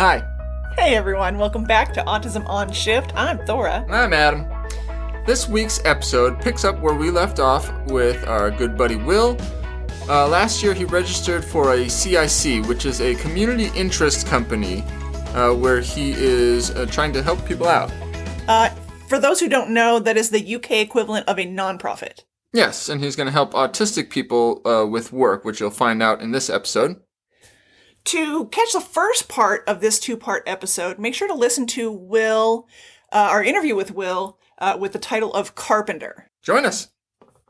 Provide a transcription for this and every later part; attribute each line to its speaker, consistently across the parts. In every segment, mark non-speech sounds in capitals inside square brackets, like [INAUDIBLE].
Speaker 1: Hi,
Speaker 2: Hey everyone, welcome back to Autism on Shift. I'm Thora.
Speaker 1: I'm Adam. This week's episode picks up where we left off with our good buddy Will. Uh, last year, he registered for a CIC, which is a community interest company, uh, where he is uh, trying to help people out.
Speaker 2: Uh, for those who don't know, that is the UK equivalent of a nonprofit.
Speaker 1: Yes, and he's going to help autistic people uh, with work, which you'll find out in this episode.
Speaker 2: To catch the first part of this two part episode, make sure to listen to Will, uh, our interview with Will, uh, with the title of Carpenter.
Speaker 1: Join us.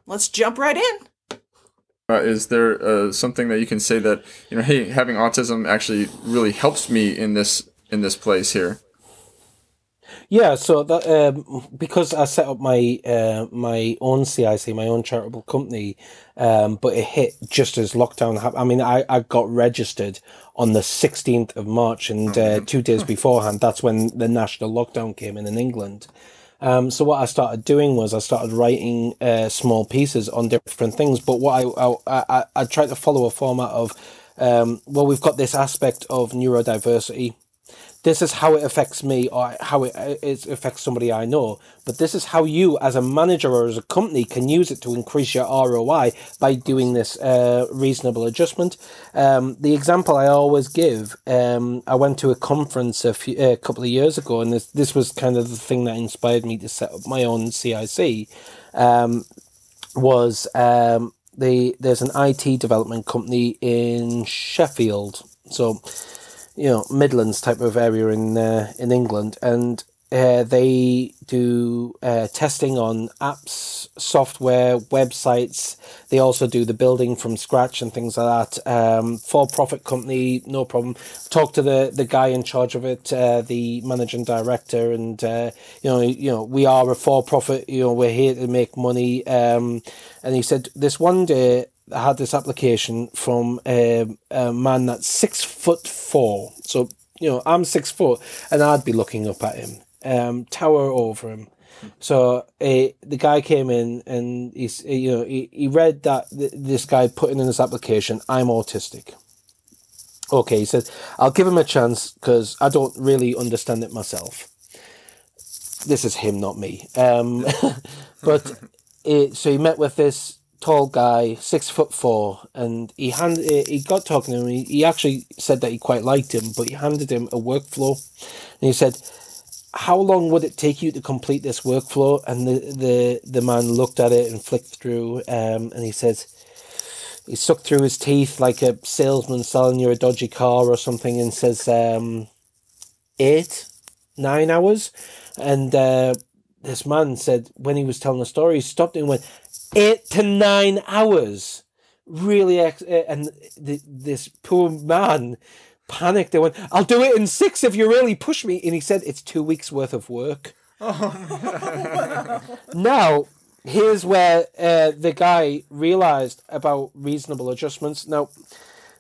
Speaker 2: Let's jump right in.
Speaker 1: Uh, is there uh, something that you can say that you know, hey, having autism actually really helps me in this in this place here?
Speaker 3: Yeah, so that um, because I set up my uh, my own CIC, my own charitable company, um, but it hit just as lockdown happened. I mean, I, I got registered on the sixteenth of March, and uh, two days beforehand, that's when the national lockdown came in in England. Um, so what I started doing was I started writing uh, small pieces on different things. But what I I, I, I tried to follow a format of, um, well, we've got this aspect of neurodiversity this is how it affects me or how it, it affects somebody I know. But this is how you, as a manager or as a company, can use it to increase your ROI by doing this uh, reasonable adjustment. Um, the example I always give, um, I went to a conference a, few, a couple of years ago, and this, this was kind of the thing that inspired me to set up my own CIC. Um, was um, the there's an IT development company in Sheffield. So you know Midlands type of area in uh, in England, and uh, they do uh, testing on apps, software, websites. They also do the building from scratch and things like that. Um, for profit company, no problem. Talk to the, the guy in charge of it, uh, the managing director, and uh, you know you know we are a for profit. You know we're here to make money. Um, and he said this one day I had this application from a, a man that's six foot four. So, you know, I'm six foot and I'd be looking up at him, um, tower over him. So the guy came in and he's, you know, he, he read that th- this guy putting in his application, I'm autistic. Okay, he said, I'll give him a chance because I don't really understand it myself. This is him, not me. Um, [LAUGHS] but it, so he met with this tall guy, six foot four, and he hand he got talking to him. He, he actually said that he quite liked him, but he handed him a workflow, and he said, "How long would it take you to complete this workflow?" And the the the man looked at it and flicked through, um, and he said. He sucked through his teeth like a salesman selling you a dodgy car or something, and says, um, eight, nine hours. And uh, this man said when he was telling the story, he stopped and went, eight to nine hours. Really, ex- eh, and th- this poor man panicked. They went, "I'll do it in six if you really push me." And he said, "It's two weeks worth of work." [LAUGHS] now, here's where uh, the guy realized about reasonable adjustments. Now,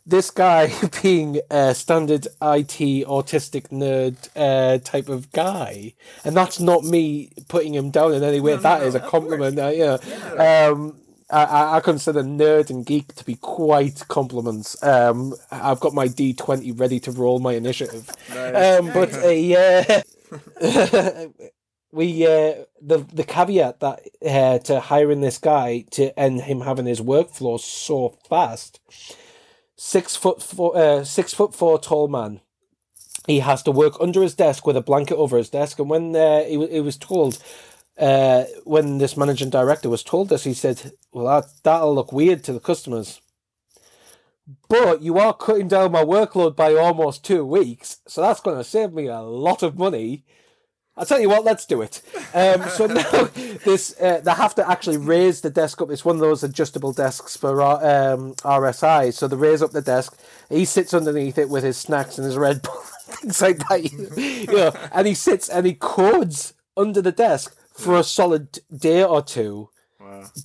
Speaker 3: this guy [LAUGHS] being a standard IT autistic nerd uh, type of guy, and that's not me putting him down in any way.
Speaker 2: No,
Speaker 3: That
Speaker 2: no,
Speaker 3: is a compliment. Uh, yeah.
Speaker 2: Yeah.
Speaker 3: Um, I- I, consider nerd and geek to be quite compliments. Um, I've got my D twenty ready to roll my initiative. Um, but [LAUGHS] uh, yeah, [LAUGHS] we uh, the the caveat that uh, to hiring this guy to and him having his workflow so fast six foot four, uh, six foot four tall man. He has to work under his desk with a blanket over his desk. And when uh, he, he was told, uh, when this managing director was told this, he said, "Well, that that'll look weird to the customers." But you are cutting down my workload by almost two weeks, so that's going to save me a lot of money. I'll tell you what, let's do it. Um, so [LAUGHS] now this uh, they have to actually raise the desk up. It's one of those adjustable desks for uh, um, RSI. So they raise up the desk. He sits underneath it with his snacks and his Red Bull, [LAUGHS] things like that. You know, and he sits and he codes under the desk for a solid day or two.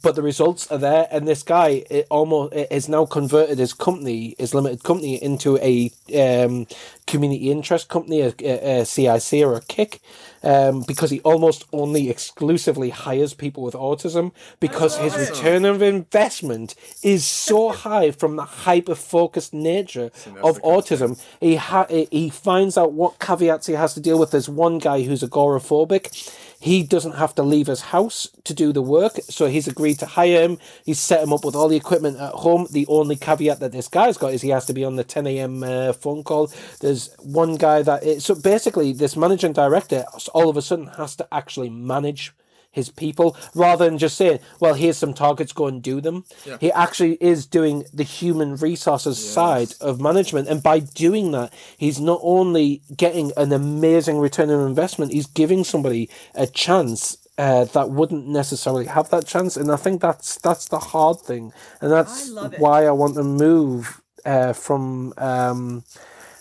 Speaker 3: But the results are there, and this guy it almost it has now converted his company, his limited company, into a um, community interest company, a, a, a CIC or a kick. Um, because he almost only exclusively hires people with autism because his return of investment is so high from the hyper focused nature of autism. He ha- he finds out what caveats he has to deal with. There's one guy who's agoraphobic he doesn't have to leave his house to do the work, so he's agreed to hire him. He's set him up with all the equipment at home. The only caveat that this guy's got is he has to be on the 10 a.m. Uh, phone call. There's one guy that it, so basically this managing director all of a sudden has to actually manage his people rather than just saying, well, here's some targets, go and do them. Yeah. He actually is doing the human resources yes. side of management. And by doing that, he's not only getting an amazing return on investment, he's giving somebody a chance uh, that wouldn't necessarily have that chance. And I think that's that's the hard thing. And that's I why I want to move uh, from um,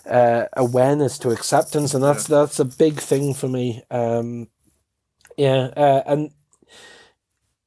Speaker 3: uh, awareness to acceptance. And that's yeah. that's a big thing for me. Um, yeah, uh, and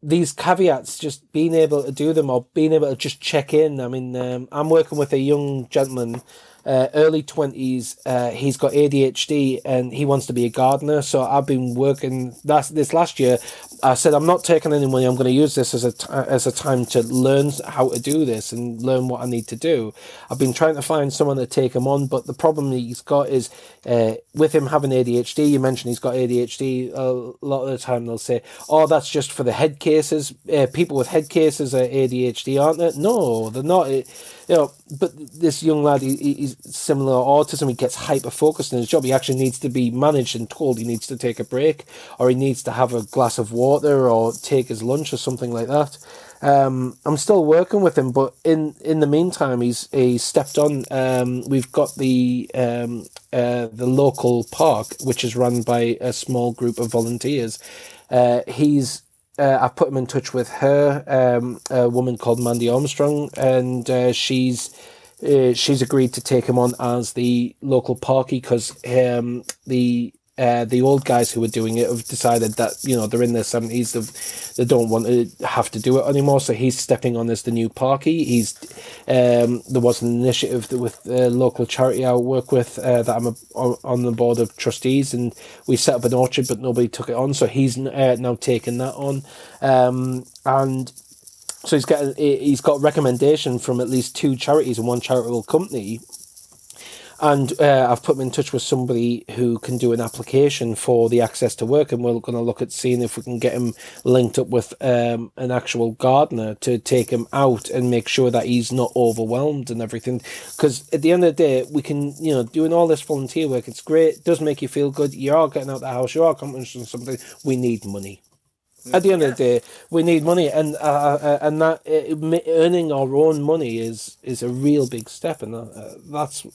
Speaker 3: these caveats, just being able to do them or being able to just check in. I mean, um, I'm working with a young gentleman uh, early 20s. Uh, he's got ADHD and he wants to be a gardener. So I've been working last, this last year. I said, I'm not taking any money. I'm going to use this as a, t- as a time to learn how to do this and learn what I need to do. I've been trying to find someone to take him on, but the problem he's got is uh, with him having ADHD, you mentioned he's got ADHD. A lot of the time they'll say, oh, that's just for the head cases. Uh, people with head cases are ADHD, aren't they? No, they're not. It, you know, but this young lad, he, he's similar autism. He gets hyper focused in his job. He actually needs to be managed and told he needs to take a break, or he needs to have a glass of water, or take his lunch, or something like that. Um, I'm still working with him, but in in the meantime, he's he stepped on. Um, we've got the um, uh, the local park, which is run by a small group of volunteers. Uh, he's uh, I put him in touch with her, um, a woman called Mandy Armstrong, and uh, she's uh, she's agreed to take him on as the local parky because um, the uh, the old guys who were doing it have decided that you know they're in their seventies, they don't want to have to do it anymore. So he's stepping on as the new parky. He's um, there was an initiative with a local charity I work with uh, that I'm a, on the board of trustees, and we set up an orchard, but nobody took it on. So he's uh, now taken that on, um, and so he's got he's got recommendation from at least two charities and one charitable company and uh, I've put him in touch with somebody who can do an application for the access to work, and we're going to look at seeing if we can get him linked up with um, an actual gardener to take him out and make sure that he's not overwhelmed and everything. Because at the end of the day, we can, you know, doing all this volunteer work, it's great, it does make you feel good. You are getting out the house, you are accomplishing something. We need money at the end of the day, we need money, and uh, uh, and that uh, earning our own money is is a real big step, and uh, that's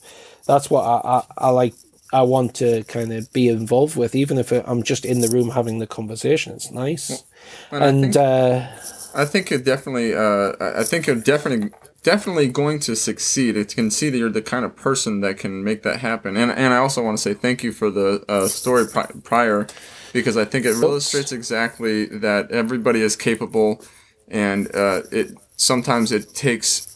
Speaker 3: that's what I, I, I like. I want to kind of be involved with, even if I'm just in the room having the conversation. It's nice, and, and I think,
Speaker 1: uh, I think it definitely. Uh, I think you're definitely definitely going to succeed. It can see that you're the kind of person that can make that happen. And and I also want to say thank you for the uh, story pri- prior because I think it illustrates exactly that everybody is capable, and uh, it sometimes it takes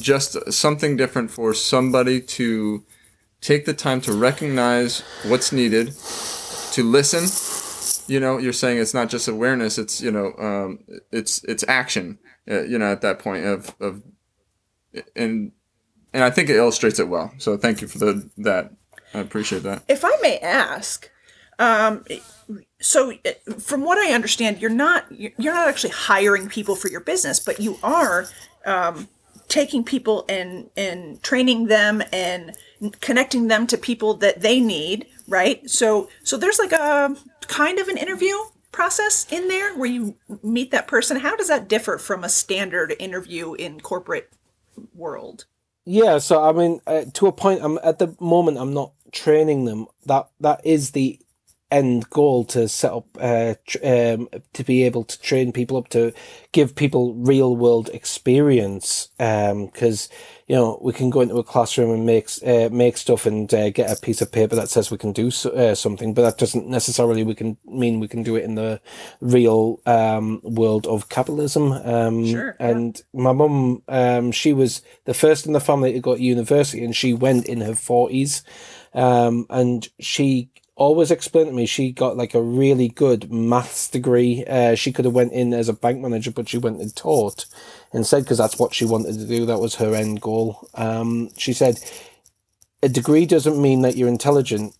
Speaker 1: just something different for somebody to take the time to recognize what's needed, to listen. You know, you're saying it's not just awareness; it's you know, um, it's it's action. Uh, you know, at that point of of and and I think it illustrates it well. So thank you for the that. I appreciate that.
Speaker 2: If I may ask, um, so from what I understand, you're not you're not actually hiring people for your business, but you are um, taking people and and training them and connecting them to people that they need, right? So so there's like a kind of an interview process in there where you meet that person. How does that differ from a standard interview in corporate world?
Speaker 3: Yeah, so I mean, uh, to a point, I'm at the moment I'm not training them. That that is the end goal to set up uh, tr- um, to be able to train people up to give people real world experience because um, you know we can go into a classroom and make uh, make stuff and uh, get a piece of paper that says we can do so, uh, something but that doesn't necessarily we can mean we can do it in the real um, world of capitalism um, sure, and yeah. my mum um, she was the first in the family to go to university and she went in her 40s um, and she always explained to me she got like a really good maths degree. Uh, she could have went in as a bank manager, but she went and taught instead because that's what she wanted to do. That was her end goal. Um, she said, a degree doesn't mean that you're intelligent.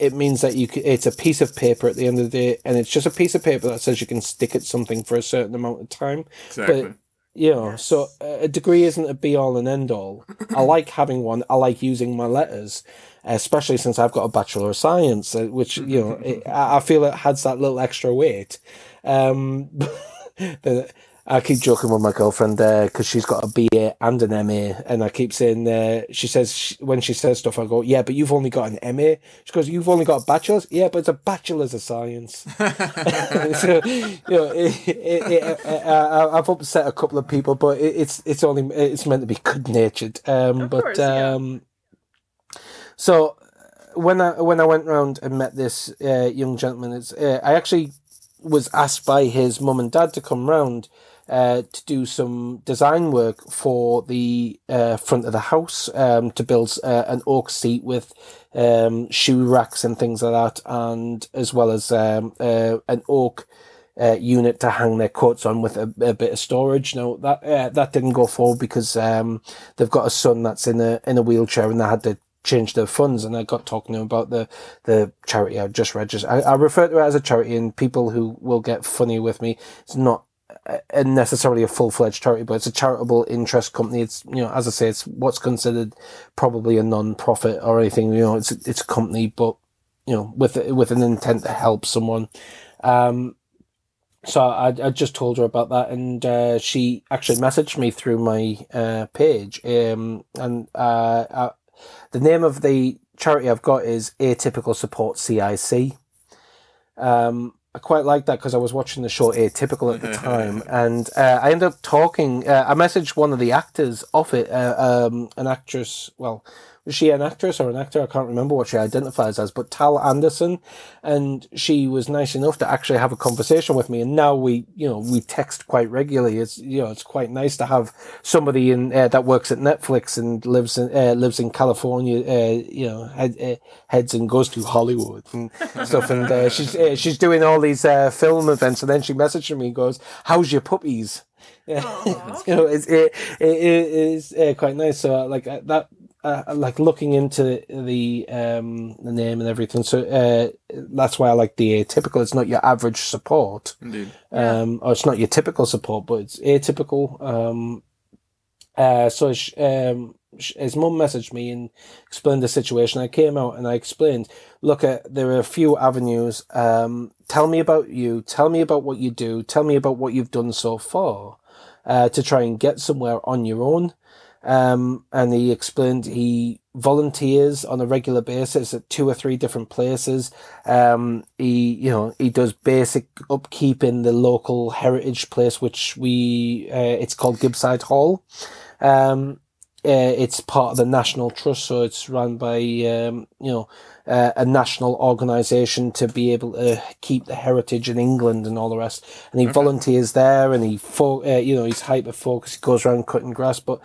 Speaker 3: It means that you. it's a piece of paper at the end of the day, and it's just a piece of paper that says you can stick at something for a certain amount of time.
Speaker 1: Exactly.
Speaker 3: But you know, so a degree isn't a be all and end all. I like having one. I like using my letters, especially since I've got a bachelor of science, uh, which you know, it, I feel it has that little extra weight. Um, [LAUGHS] I keep joking with my girlfriend there because she's got a BA and an MA, and I keep saying uh, she says she, when she says stuff, I go, "Yeah, but you've only got an MA." She goes, "You've only got a bachelor's." Yeah, but it's a bachelor's of science. [LAUGHS] [LAUGHS] so you know, it, it, it, uh, I've upset a couple of people, but it's it's only it's meant to be good natured. Um, but course, um. So when I when I went round and met this uh, young gentleman, it's uh, I actually was asked by his mum and dad to come round uh, to do some design work for the uh, front of the house um, to build uh, an oak seat with um, shoe racks and things like that, and as well as um, uh, an oak. Uh, unit to hang their coats on with a, a bit of storage. No, that uh, that didn't go forward because um, they've got a son that's in a in a wheelchair and they had to change their funds. And I got talking to about the, the charity I've just registered. I, I refer to it as a charity and people who will get funny with me. It's not a, necessarily a full fledged charity, but it's a charitable interest company. It's you know, as I say, it's what's considered probably a non profit or anything. You know, it's it's a company, but you know, with with an intent to help someone. Um, so I, I just told her about that, and uh, she actually messaged me through my uh, page. Um, and uh, the name of the charity I've got is Atypical Support CIC. Um, I quite like that because I was watching the show Atypical at the time, [LAUGHS] and uh, I ended up talking. Uh, I messaged one of the actors off it, uh, um, an actress. Well, was she an actress or an actor? I can't remember what she identifies as, but Tal Anderson, and she was nice enough to actually have a conversation with me. And now we, you know, we text quite regularly. It's you know, it's quite nice to have somebody in uh, that works at Netflix and lives in uh, lives in California. Uh, you know, head, uh, heads and goes to Hollywood and stuff. And uh, she's uh, she's doing all these film events, and then she messaged me and goes, "How's your puppies?" Yeah, you know, it's it, it, it is uh, quite nice. So like uh, that uh, like looking into the um the name and everything. So uh, that's why I like the atypical. It's not your average support,
Speaker 1: indeed.
Speaker 3: Um, or it's not your typical support, but it's atypical. Um, uh, so she, um, his mum messaged me and explained the situation. I came out and I explained, look, uh, there are a few avenues. Um, tell me about you. Tell me about what you do. Tell me about what you've done so far, uh, to try and get somewhere on your own. Um, and he explained he volunteers on a regular basis at two or three different places. Um, he, you know, he does basic upkeep in the local heritage place, which we, uh, it's called Gibside Hall. Um, uh, it's part of the National Trust, so it's run by, um, you know, uh, a national organisation to be able to keep the heritage in England and all the rest. And he okay. volunteers there, and he, fo- uh, you know, he's hyper focused. He goes around cutting grass, but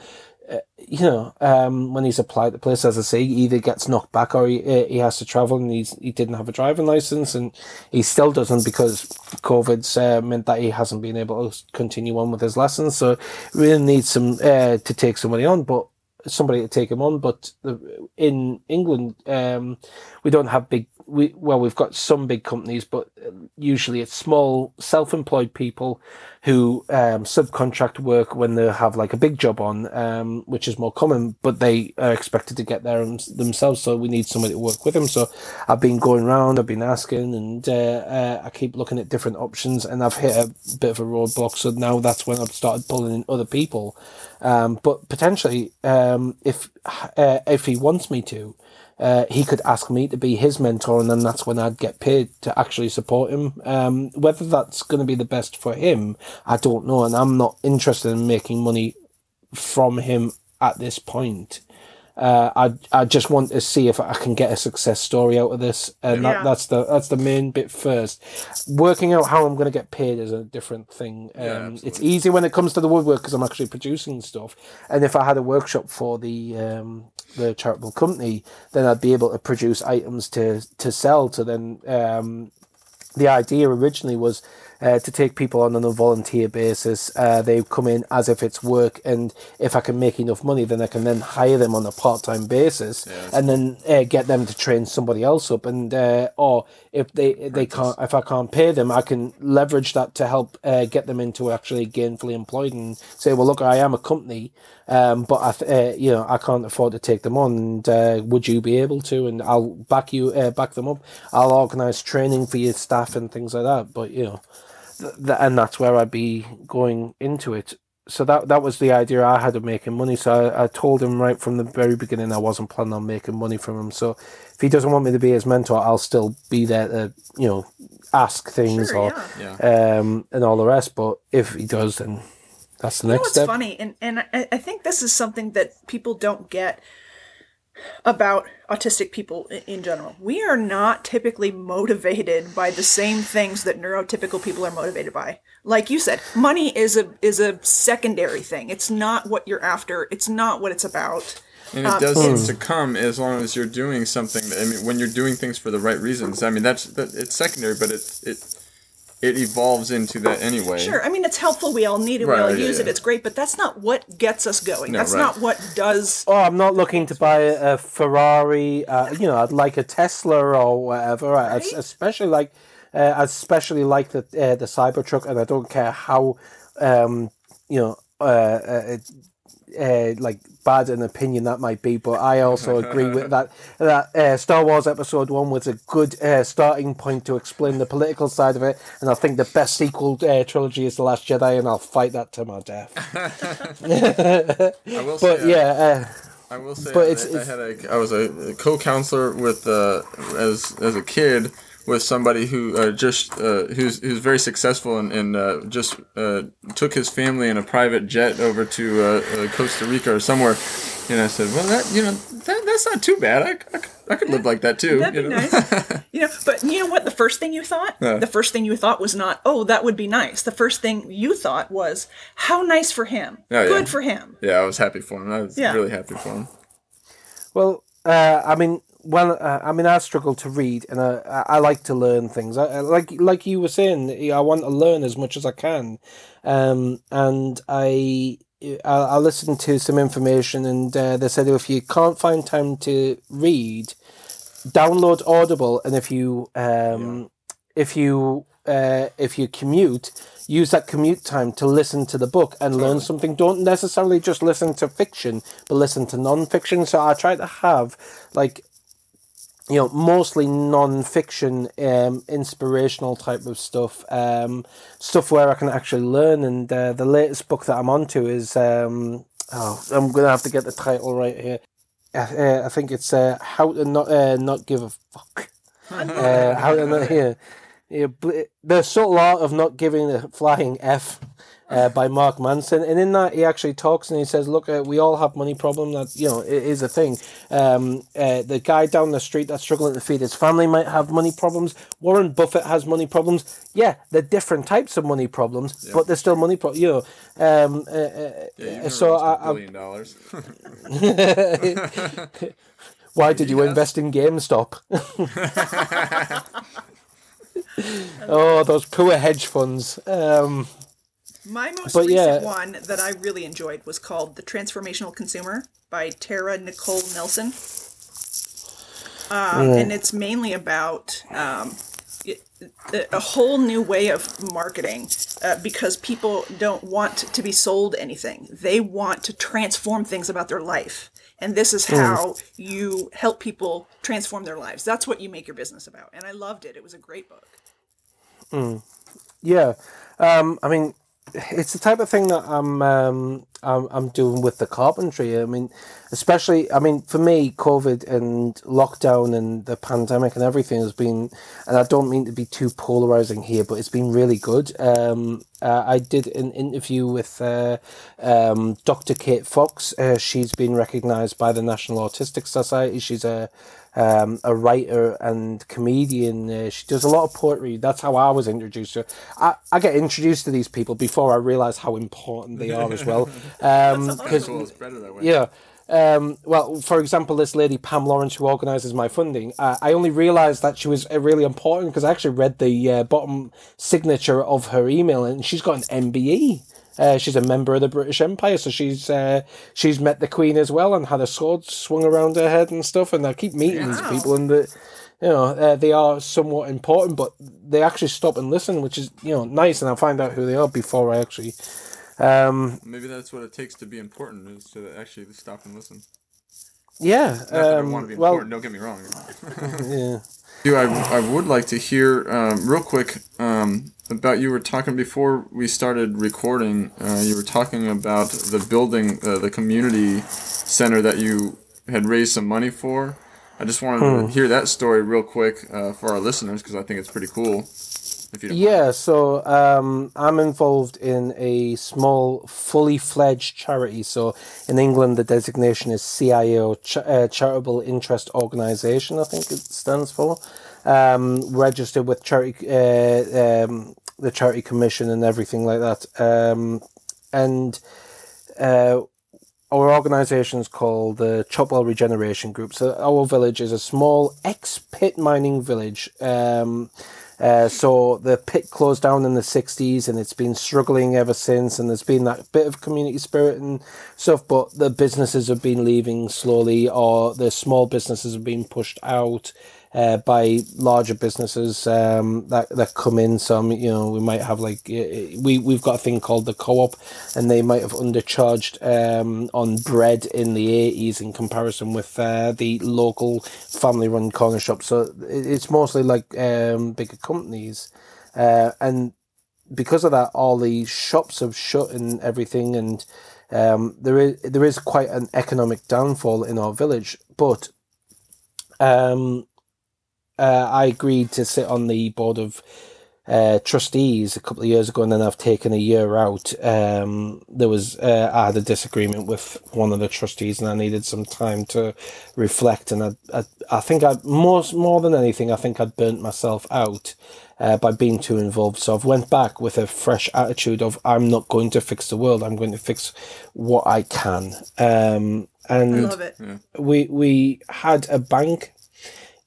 Speaker 3: you know, um, when he's applied to place, as I say, he either gets knocked back or he, uh, he has to travel and he's, he didn't have a driving license and he still doesn't because COVID's uh, meant that he hasn't been able to continue on with his lessons. So really needs some, uh, to take somebody on, but somebody to take him on. But in England, um, we don't have big we well we've got some big companies but usually it's small self-employed people who um, subcontract work when they have like a big job on um, which is more common but they are expected to get there themselves so we need somebody to work with them so i've been going around i've been asking and uh, uh, i keep looking at different options and i've hit a bit of a roadblock so now that's when i've started pulling in other people. Um, but potentially um, if uh, if he wants me to uh, he could ask me to be his mentor, and then that's when I'd get paid to actually support him. Um, whether that's going to be the best for him, I don't know, and I'm not interested in making money from him at this point. Uh, I I just want to see if I can get a success story out of this, and
Speaker 2: Yeah.
Speaker 3: that, that's the that's the main bit first. Working out how I'm going to get paid is a different thing. Um,
Speaker 1: absolutely.
Speaker 3: it's easy when it comes to the woodwork because I'm actually producing stuff, and if I had a workshop for the um, the charitable company, then I'd be able to produce items to to sell to then um, the idea originally was uh, to take people on on a volunteer basis. Uh, they come in as if it's work, and if I can make enough money, then I can then hire them on a part time basis, and then uh, get them to train somebody else up. And uh, or if they they can't, if I can't pay them, I can leverage that to help uh, get them into actually gainfully employed and say, well, look, I am a company. Um, but I, th- uh, you know, I can't afford to take them on. And uh, would you be able to? And I'll back you, uh, back them up. I'll organise training for your staff and things like that. But you know, th- th- and that's where I'd be going into it. So that that was the idea I had of making money. So I, I told him right from the very beginning I wasn't planning on making money from him. So if he doesn't want me to be his mentor, I'll still be there to you know ask things
Speaker 2: Sure,
Speaker 3: or
Speaker 2: yeah.
Speaker 3: um and all the rest. But if he does, then that's the
Speaker 2: You know
Speaker 3: next
Speaker 2: what's
Speaker 3: step.
Speaker 2: funny, and and I, I think this is something that people don't get about autistic people in general. We are not typically motivated by the same things that neurotypical people are motivated by. Like you said, money is a is a secondary thing. It's not what you're after. It's not what it's about.
Speaker 1: And it uh, does seem to come as long as you're doing something. That, I mean, when you're doing things for the right reasons. I mean, that's that, it's secondary, but it it it evolves into that anyway.
Speaker 2: Sure, I mean it's helpful. We all need it.
Speaker 1: Right,
Speaker 2: we all
Speaker 1: yeah,
Speaker 2: use it. It's great, but that's not what gets us going.
Speaker 1: No,
Speaker 2: that's
Speaker 1: right.
Speaker 2: not what does.
Speaker 3: Oh, I'm not looking to buy a Ferrari. Uh, you know, I'd like a Tesla or whatever. I-
Speaker 2: Right?
Speaker 3: Especially like, uh, especially like the uh, the Cybertruck, and I don't care how, um, you know, uh, uh, uh, like bad an opinion that might be. But I also agree with that. [LAUGHS] That uh, Star Wars Episode One was a good uh, starting point to explain the political side of it, and I think the best sequel uh, trilogy is The Last Jedi, and I'll fight that to my death. [LAUGHS]
Speaker 1: I will say,
Speaker 3: But
Speaker 1: uh,
Speaker 3: yeah. Uh,
Speaker 1: I will say,
Speaker 3: But
Speaker 1: I,
Speaker 3: it's-
Speaker 1: I
Speaker 3: it's-
Speaker 1: had a, I was a co-counselor with uh, as as a kid with somebody who uh, just uh, who's who's very successful and, and uh, just uh, took his family in a private jet over to uh, uh, Costa Rica or somewhere. And I said, well, that you know that, that's not too bad. I, I, could- I could live like that too.
Speaker 2: That'd
Speaker 1: you
Speaker 2: be
Speaker 1: know?
Speaker 2: nice. [LAUGHS] You know, but you know what? The first thing you thought,
Speaker 1: Yeah.
Speaker 2: the first thing you thought was not, oh, that would be nice. The first thing you thought was, how nice for him.
Speaker 1: Oh, yeah.
Speaker 2: Good for him.
Speaker 1: yeah, I was happy for him. I was
Speaker 2: Yeah.
Speaker 1: really happy for him.
Speaker 3: Well, uh, I mean, well, uh, I mean, I struggle to read, and I, I like to learn things. I, I- like like you were saying, I want to learn as much as I can, um, and I. I, I listened to some information, and uh, they said if you can't find time to read, download Audible, and if you um, if you uh, if you commute, use that commute time to listen to the book and learn something. Don't necessarily just listen to fiction, but listen to non-fiction. So I try to have like you know mostly non-fiction um, inspirational type of stuff um, stuff where i can actually learn. And uh, the latest book that i'm onto is um, oh i'm gonna have to get the title right here. Uh, i think it's uh, how to not uh, not give a fuck. [LAUGHS] Uh, how to not [LAUGHS] yeah, yeah, the subtle art of not giving a flying f uh, by Mark Manson, and in that he actually talks and he says, "Look, uh, we all have money problem. That you know it is a thing. Um, uh, the guy down the street that's struggling to feed his family might have money problems. Warren Buffett has money problems. Yeah, they're different types of money problems, but they're still money problems. You know, um, uh, uh,
Speaker 1: Yeah, you've
Speaker 3: so
Speaker 1: never lost
Speaker 3: I,
Speaker 1: a
Speaker 3: I,
Speaker 1: billion dollars. [LAUGHS] [LAUGHS]
Speaker 3: why did you invest in GameStop? [LAUGHS] oh, those poor hedge funds. Um,
Speaker 2: My most
Speaker 3: But,
Speaker 2: recent
Speaker 3: yeah.
Speaker 2: one that I really enjoyed was called The Transformational Consumer by Tara-Nicholle Nelson. Um, And it's mainly about um, it- a whole new way of marketing uh, because people don't want to be sold anything. They want to transform things about their life. And this is how you help people transform their lives. That's what you make your business about. And I loved it. It was a great book.
Speaker 3: Yeah, um, I mean, it's the type of thing that I'm um, I'm, I'm doing with the carpentry. I mean, especially I mean for me, COVID and lockdown and the pandemic and everything has been, and I don't mean to be too polarizing here, but it's been really good. Um, uh, I did an interview with uh, um, Dr. Kate Fox. Uh, she's been recognised by the National Autistic Society. She's a um, a writer and comedian. Uh, she does a lot of poetry. That's how I was introduced to her. I, I get introduced to these people before I realise how important they are as well. [LAUGHS] Um,
Speaker 1: Cool, it's better that way.
Speaker 3: yeah. Um, well, for example, this lady Pam Lawrence, who organises my funding, uh, I only realised that she was uh, really important because I actually read the uh, bottom signature of her email, and she's got an MBE. Uh, she's a member of the British Empire, so she's uh, she's met the Queen as well and had a sword swung around her head and stuff. And I keep meeting these people, and the, you know uh, they are somewhat important, but they actually stop and listen, which is you know nice. And I find out who they are before I actually. Um,
Speaker 1: Maybe that's what it takes to be important is to actually stop and listen.
Speaker 3: yeah. Um,
Speaker 1: want to be
Speaker 3: well,
Speaker 1: important. Don't get me wrong. [LAUGHS] [LAUGHS]
Speaker 3: yeah.
Speaker 1: Dude, I, I would like to hear um, real quick um, about you were talking before we started recording. Uh, you were talking about the building, uh, the community center that you had raised some money for. I just wanted
Speaker 3: Hmm.
Speaker 1: to hear that story real quick uh, for our listeners because I think it's pretty cool. If you don't mind.
Speaker 3: Yeah, so um, I'm involved in a small, fully fledged charity. So in England, the designation is CIO, Ch- uh, Charitable Interest Organisation, I think it stands for. Um, registered with charity, uh, um, the Charity Commission and everything like that. Um, and uh, our organisation is called the Chopwell Regeneration Group. So our village is a small ex-pit mining village. Um, uh, so the pit closed down in the 60s and it's been struggling ever since and there's been that bit of community spirit and stuff but the businesses have been leaving slowly or the small businesses have been pushed out uh, by larger businesses um, that that come in. Some you know we might have like uh, we we've got a thing called the co-op, and they might have undercharged um, on bread in the eighties in comparison with uh, the local family-run corner shop. So it's mostly like um, bigger companies, uh, and because of that, all the shops have shut and everything, and um, there is there is quite an economic downfall in our village, but. Um, uh, I agreed to sit on the board of uh, trustees a couple of years ago, and then I've taken a year out. Um, there was uh, I had a disagreement with one of the trustees, and I needed some time to reflect. And I, I, I think I more more than anything, I think I'd burnt myself out uh, by being too involved. So I've went back with a fresh attitude of I'm not going to fix the world. I'm going to fix what I can. Um, and
Speaker 2: love it.
Speaker 3: we we had a bank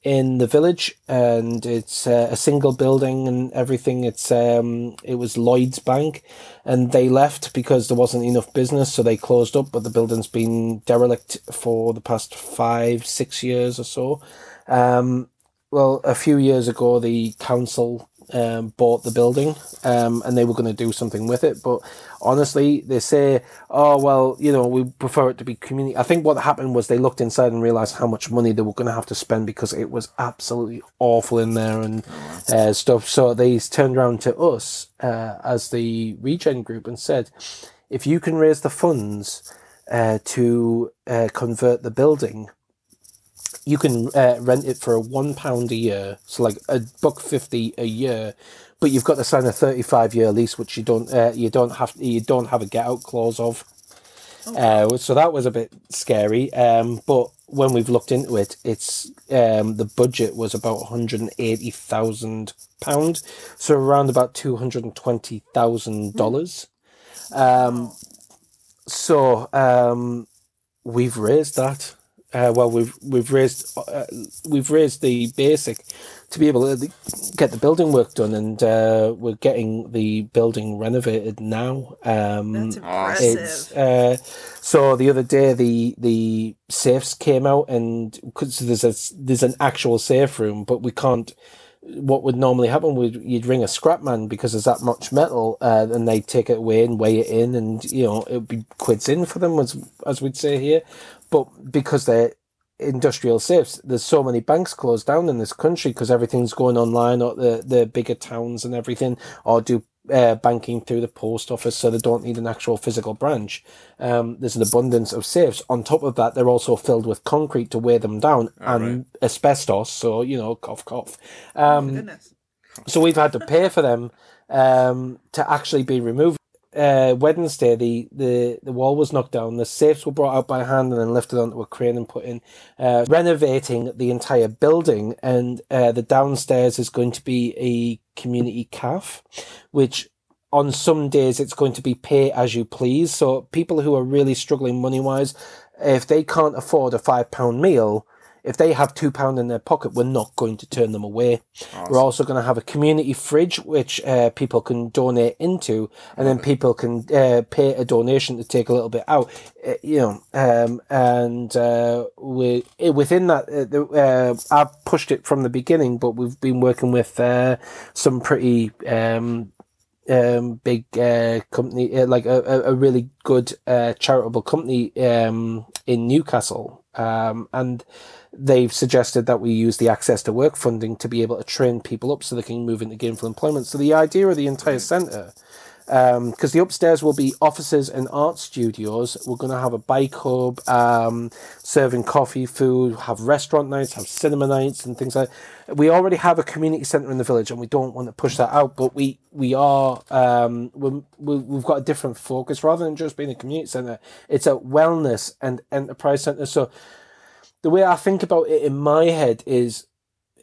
Speaker 3: in the village and it's uh, a single building and everything. It's um it was Lloyd's Bank and they left because there wasn't enough business so they closed up but the building's been derelict for the past 5 6 years or so. Um well a few years ago the council um, bought the building um, and they were going to do something with it. But honestly they say oh well you know we prefer it to be community. I think what happened was they looked inside and realized how much money they were going to have to spend because it was absolutely awful in there and uh, stuff. So they turned around to us uh, as the regen group and said if you can raise the funds uh, to uh, convert the building you can uh, rent it for a one pound a year, so like a buck fifty a year, but you've got to sign a thirty five year lease, which you don't uh, you don't have you don't have a get out clause of. Uh, so that was a bit scary. Um, but when we've looked into it, it's um, the budget was about one hundred and eighty thousand pound, so around about two hundred and twenty thousand dollars. Um, so um, we've raised that. Uh, well, we've we've raised uh, we've raised the basic to be able to get the building work done, and uh, we're getting the building renovated now. Um,
Speaker 2: That's impressive.
Speaker 3: uh, so the other day the the safes came out, and because there's a there's an actual safe room, but we can't. What would normally happen would you'd ring a scrap man because there's that much metal, uh, and they take it away and weigh it in, and you know it'd be quids in for them, as as we'd say here. But because they're industrial safes, there's so many banks closed down in this country because everything's going online, or the the bigger towns and everything, or do uh, banking through the post office, so they don't need an actual physical branch. Um, there's an abundance of safes. On top of that, they're also filled with concrete to weigh them down and asbestos. So you know, cough, cough. Um,
Speaker 2: Goodness.
Speaker 3: so we've had to pay for them um, to actually be removed. Uh, Wednesday, the, the, the wall was knocked down. The safes were brought out by hand and then lifted onto a crane and put in. Uh, renovating the entire building, and uh, the downstairs is going to be a community cafe, which on some days it's going to be pay as you please. So people who are really struggling money wise, if they can't afford a five pound meal, if they have two pound in their pocket, we're not going to turn them away. We're also going to have a community fridge which uh, people can donate into, and then people can uh, pay a donation to take a little bit out. Uh, you know, um, and uh, we eh, within that, uh, the, uh, I've pushed it from the beginning, but we've been working with uh, some pretty. Um, um, big uh, company, uh, like a, a a really good uh, charitable company um, in Newcastle, um, and they've suggested that we use the access to work funding to be able to train people up so they can move into gainful employment. So the idea of the entire centre, because the upstairs will be offices and art studios, we're going to have a bike hub, um, serving coffee, food, have restaurant nights, have cinema nights, and things like. We already have a community centre in the village, and we don't want to push that out. But we we are um, we we've got a different focus rather than just being a community centre. It's a wellness and enterprise centre. So the way I think about it in my head is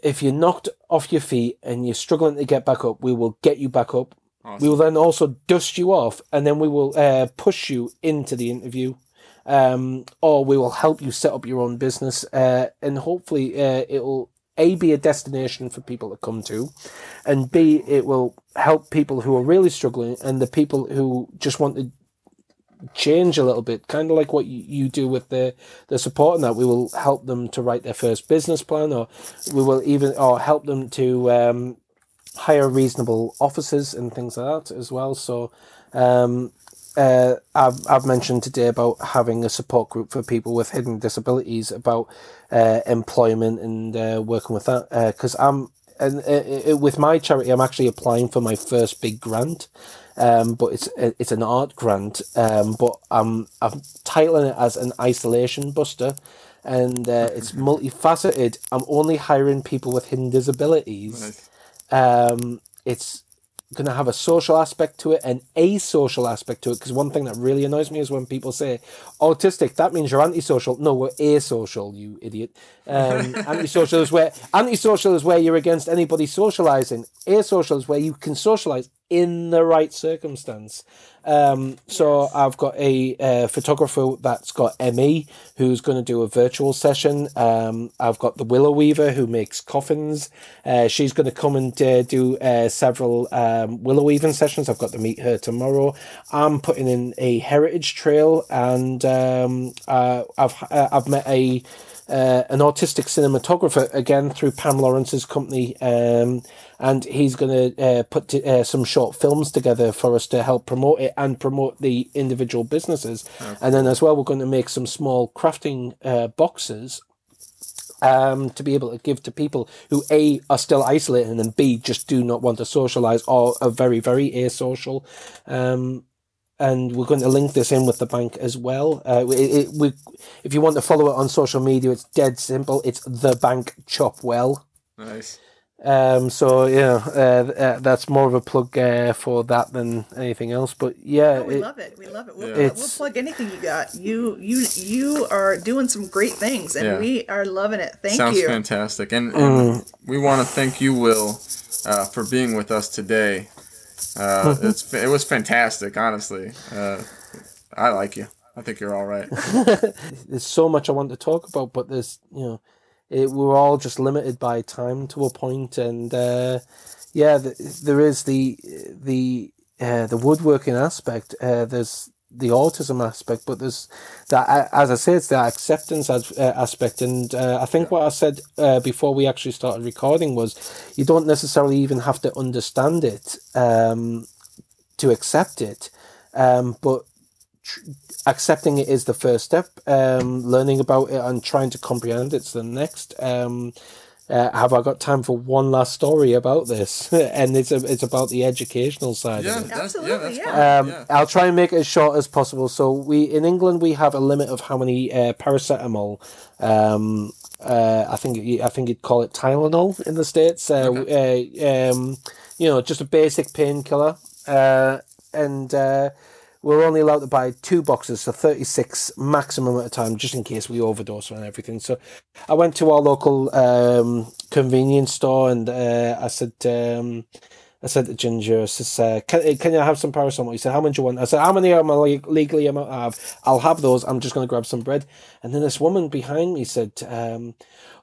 Speaker 3: if you're knocked off your feet and you're struggling to get back up, we will get you back up. We will then also dust you off and then we will uh, push you into the interview. Um, or we will help you set up your own business uh, and hopefully uh, it'll A, be a destination for people to come to, and B, it will help people who are really struggling and the people who just want to change a little bit, kind of like what you, you do with the the support and that. We will help them to write their first business plan, or we will even or help them to um, hire reasonable officers and things like that as well. So. Um, uh, I've, I've mentioned today about having a support group for people with hidden disabilities about uh, employment and uh, working with that because I'm and uh, uh, with my charity I'm actually applying for my first big grant um, but it's it's an art grant. Um, but I'm I'm titling it as an isolation buster, and uh, it's [LAUGHS] multifaceted. I'm only hiring people with hidden disabilities.
Speaker 1: Nice.
Speaker 3: Um, it's going to have a social aspect to it and a social aspect to it because one thing that really annoys me is when people say autistic that means you're antisocial. No we're asocial you idiot. Um, [LAUGHS] antisocial is where antisocial is where you're against anybody socializing. Asocial is where you can socialize in the right circumstance. Um, so I've got a, uh photographer that's got ME who's going to do a virtual session. Um, I've got the Willow Weaver who makes coffins. Uh, she's going to come and uh, do uh, several um, willow weaving sessions. I've got to meet her tomorrow. I'm putting in a heritage trail, and um, uh, I've uh, I've met a uh, an autistic cinematographer again through Pam Lawrence's company, um, and he's going to uh, put t- uh, some short films together for us to help promote it and promote the individual businesses. And then as well, we're going to make some small crafting uh, boxes. Um, to be able to give to people who a are still isolated and b just do not want to socialize or are very very asocial, um, and we're going to link this in with the bank as well. Uh, it, it, we, if you want to follow it on social media, it's dead simple. It's the bank Chopwell.
Speaker 1: Nice.
Speaker 3: Um, so yeah, uh, uh, that's more of a plug uh, for that than anything else. But yeah,
Speaker 2: Oh, we
Speaker 3: it-
Speaker 2: love it. We love it. We'll,
Speaker 1: Yeah.
Speaker 2: we'll plug anything you got. You you you are doing some great things, and
Speaker 1: Yeah.
Speaker 2: we are loving it. Thank
Speaker 1: Sounds
Speaker 2: you.
Speaker 1: Sounds fantastic. And, and we want to thank you, Will, uh, for being with us today. Uh, [LAUGHS] it's it was fantastic, honestly. Uh, I like you. I think you're all right. [LAUGHS]
Speaker 3: there's so much I want to talk about, but there's you know, it, we're all just limited by time to a point, and uh, yeah, the, there is the the uh, the woodworking aspect. Uh, there's the autism aspect, but there's that as I say, it's the acceptance as, uh, aspect, and uh, I think what I said uh, before we actually started recording was you don't necessarily even have to understand it um, to accept it, um, but tr- accepting it is the first step. Um, learning about it and trying to comprehend it's the next. Um, uh, have I got time for one last story about this? [LAUGHS] and it's a, it's about the educational side
Speaker 1: Yeah,
Speaker 3: of it.
Speaker 1: that's,
Speaker 2: Absolutely,
Speaker 1: yeah, that's
Speaker 2: yeah.
Speaker 3: Um,
Speaker 1: yeah.
Speaker 3: I'll try and make it as short as possible. So we in England we have a limit of how many uh, paracetamol. Um, uh, I think I think you'd call it Tylenol in the states. Uh, uh, um, you know, just a basic painkiller, uh, and uh, we're only allowed to buy two boxes, so thirty six maximum at a time, just in case we overdose and everything. So I went to our local um, convenience store and uh, I said. Um, I said to Ginger, I says, uh, can, can you have some paracetamol? He said, how do you want? I said, how many am I le- legally am I have? I'll have those. I'm just going to grab some bread. And then this woman behind me said, um,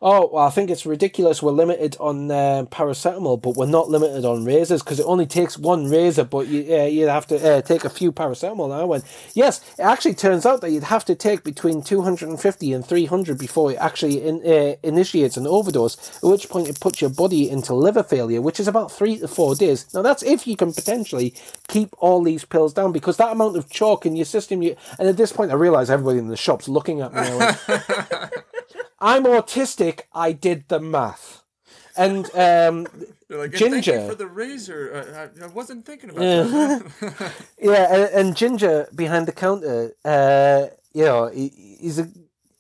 Speaker 3: oh, well, I think it's ridiculous. We're limited on uh, paracetamol, but we're not limited on razors because it only takes one razor, but you, uh, you'd have to uh, take a few paracetamol. And I went, yes, it actually turns out that you'd have to take between 250 and 300 before it actually in, uh, initiates an overdose, at which point it puts your body into liver failure, which is about three to four days. Now, that's if you can potentially keep all these pills down because that amount of chalk in your system, you, and at this point, I realize everybody in the shop's looking at me. Went, [LAUGHS] I'm autistic. I did the math. And um,
Speaker 1: like,
Speaker 3: Ginger.
Speaker 1: For the razor. Uh, I, I wasn't thinking about that. [LAUGHS]
Speaker 3: yeah, and, and Ginger behind the counter, uh, you know, he, he's a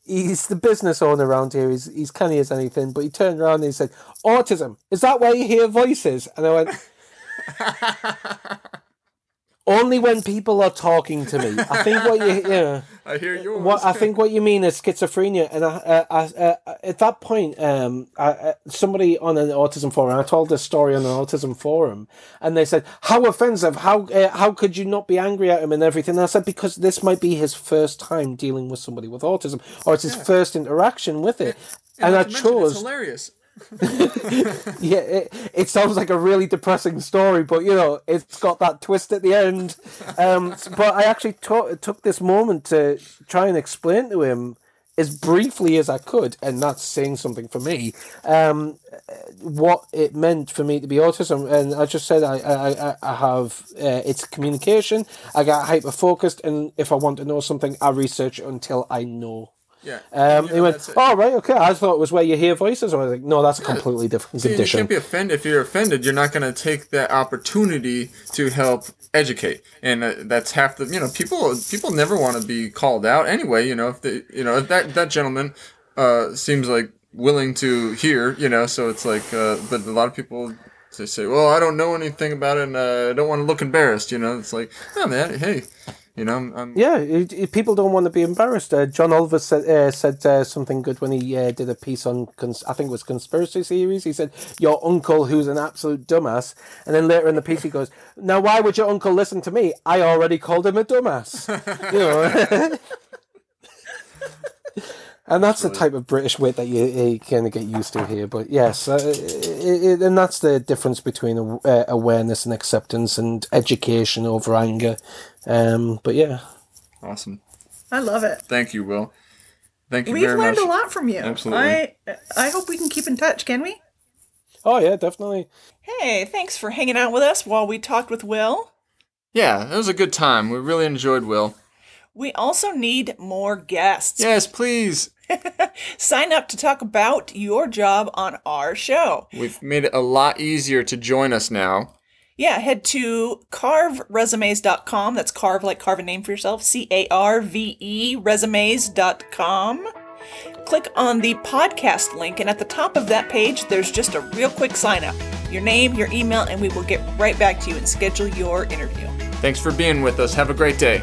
Speaker 3: he's the business owner around here. He's he's canny as anything. But he turned around and he said, "Autism is that where you hear voices?" And I went. [LAUGHS] Only when people are talking to me. I think what you yeah. [LAUGHS]
Speaker 1: I hear yours.
Speaker 3: What I think what you mean is schizophrenia, and I, uh, I, uh, at that point, um, I, uh, somebody on an autism forum, I told this story on an autism forum, and they said, "How offensive! How uh, how could you not be angry at him and everything?" And I said, "Because this might be his first time dealing with somebody with autism, or it's his first interaction with it." And, I
Speaker 1: not to
Speaker 3: chose
Speaker 1: hilarious. [LAUGHS]
Speaker 3: yeah, it, it sounds like a really depressing story, but you know, it's got that twist at the end. Um, but I actually to- took this moment to try and explain to him as briefly as I could, and that's saying something for me, um, what it meant for me to be autism. And I just said I, I, I- have uh, it's communication, I get hyper focused, and if I want to know something, I research until I know.
Speaker 1: Yeah.
Speaker 3: Um, he went,
Speaker 1: it.
Speaker 3: oh, right, okay. I thought it was where you hear voices. I was like, no, that's a completely different
Speaker 1: See, you can't be offended. If you're offended, you're not going to take that opportunity to help educate, and uh, that's half the. You know, people people never want to be called out anyway. You know, if they, you know, if that that gentleman uh, seems like willing to hear, you know, so it's like, uh, but a lot of people. They say, "Well, I don't know anything about it, and uh, I don't want to look embarrassed." You know, it's like, "Oh man, hey, you know, I'm, I'm
Speaker 3: Yeah, it, it- people don't want to be embarrassed. Uh, John Oliver said uh, said uh, something good when he uh, did a piece on, cons- I think it was conspiracy theories. He said, "Your uncle, who's an absolute dumbass," and then later in the piece he goes, "Now, why would your uncle listen to me? I already called him a dumbass." [LAUGHS] you know. [LAUGHS] And that's the type of British wit that you, you kind of get used to here. But yes, uh, it, it, and that's the difference between uh, awareness and acceptance and education over anger. Um, but yeah,
Speaker 1: awesome.
Speaker 2: I love it.
Speaker 1: Thank you, Will. Thank you
Speaker 2: We've
Speaker 1: very
Speaker 2: learned
Speaker 1: much.
Speaker 2: a lot from you.
Speaker 1: Absolutely.
Speaker 2: I I hope we can keep in touch, can we?
Speaker 3: oh yeah, definitely.
Speaker 2: Hey, thanks for hanging out with us while we talked with Will.
Speaker 1: Yeah, it was a good time. We really enjoyed Will.
Speaker 2: We also need more guests.
Speaker 1: Yes, please. [LAUGHS]
Speaker 2: Sign up to talk about your job on our show.
Speaker 1: We've made it a lot easier to join us now.
Speaker 2: Yeah, head to carveresumes.com. That's carve like carve a name for yourself. C A R V E resumes.com. Click on the podcast link, and at the top of that page, there's just a real quick sign up. Your name, your email, and we will get right back to you and schedule your interview.
Speaker 1: Thanks for being with us. Have a great day.